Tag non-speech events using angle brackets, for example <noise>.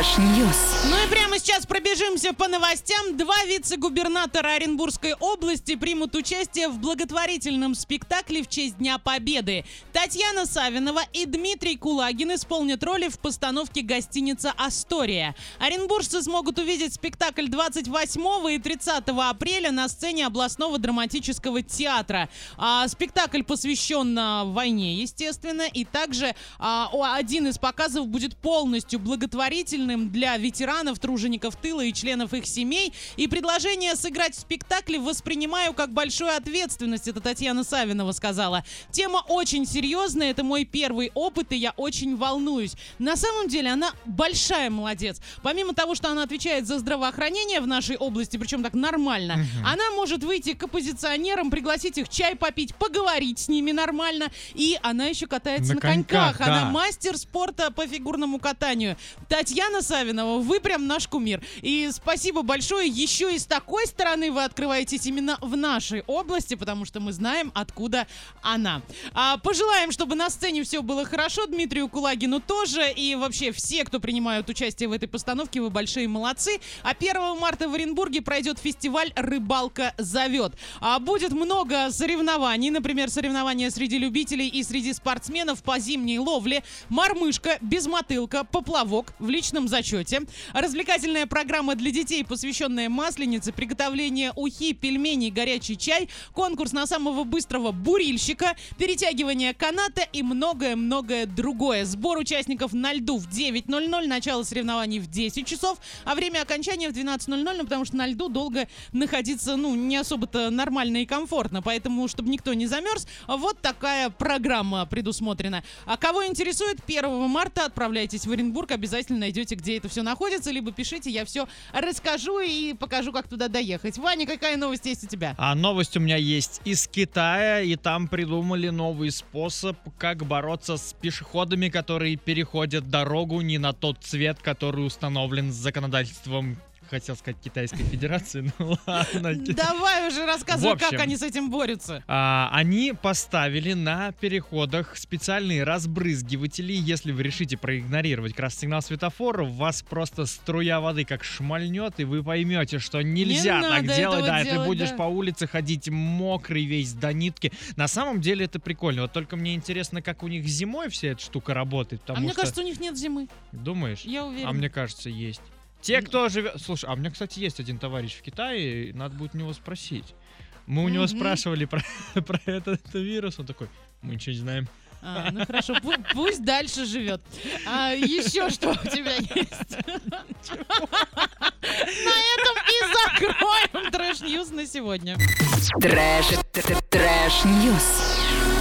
Trash news. Ну и прямо сейчас пробежимся по новостям. Два вице-губернатора Оренбургской области примут участие в благотворительном спектакле в честь Дня Победы. Татьяна Савинова и Дмитрий Кулагин исполнят роли в постановке гостиница «Астория». Оренбуржцы смогут увидеть спектакль 28 и 30 апреля на сцене областного драматического театра. А, спектакль посвящен а, войне, естественно, и также а, один из показов будет полностью благотворительным для ветеранов, тружеников тыла и членов их семей. И предложение сыграть в спектакле воспринимаю как большую ответственность, это Татьяна Савинова сказала. Тема очень серьезная, это мой первый опыт, и я очень волнуюсь. На самом деле она большая молодец. Помимо того, что она отвечает за здравоохранение в нашей области, причем так нормально, она может выйти к оппозиционерам, пригласить их чай попить, поговорить с ними нормально. И она еще катается На на, коньках. коньках, Она да. мастер спорта по фигурному катанию. Татьяна Савинова, вы прям наш кумир. И спасибо большое. Еще и с такой стороны вы открываетесь именно в нашей области, потому что мы знаем, откуда она. А, пожелаем, чтобы на сцене все было хорошо. Дмитрию Кулагину тоже. И вообще все, кто принимают участие в этой постановке, вы большие молодцы. А 1 марта в Оренбурге пройдет фестиваль «Рыбалка зовет». А будет много соревнований. Например, соревнования среди любителей и среди спортсменов по зимней ловле. Мормышка, безмотылка, поплавок в личном зачете. Развлекательная программа для детей, посвященная масленице, приготовление ухи, пельменей, горячий чай, конкурс на самого быстрого бурильщика, перетягивание каната и многое-многое другое. Сбор участников на льду в 9.00, начало соревнований в 10 часов, а время окончания в 12.00, ну, потому что на льду долго находиться, ну, не особо-то нормально и комфортно, поэтому, чтобы никто не замерз, вот такая программа предусмотрена. А кого интересует, 1 марта отправляйтесь в Оренбург, обязательно найдете, где это все находится, либо пишите, я все расскажу и покажу, как туда доехать. Ваня, какая новость есть у тебя? А новость у меня есть из Китая, и там придумали новый способ, как бороться с пешеходами, которые переходят дорогу не на тот цвет, который установлен законодательством, хотел сказать, Китайской Федерации, <laughs> ну ладно. Давай уже рассказывай, общем. как они с этим борются. А, они поставили на переходах специальные разбрызгиватели. Если вы решите проигнорировать красный сигнал светофора, у вас просто струя воды как шмальнет, и вы поймете, что нельзя так надо делать. Да, и ты делать, будешь да. по улице ходить мокрый весь до нитки. На самом деле это прикольно. Вот только мне интересно, как у них зимой вся эта штука работает. А мне что... кажется, у них нет зимы. Думаешь? Я уверен. А мне кажется, есть. Те, кто живет... Слушай, а у меня, кстати, есть один товарищ в Китае, надо будет у него спросить. Мы у него спрашивали про, <laughs> про этот вирус, он такой, мы ничего не знаем. А, ну хорошо, пу- пусть дальше живет. А еще что у тебя есть? На этом и закроем trash news на сегодня. Trash, trash news.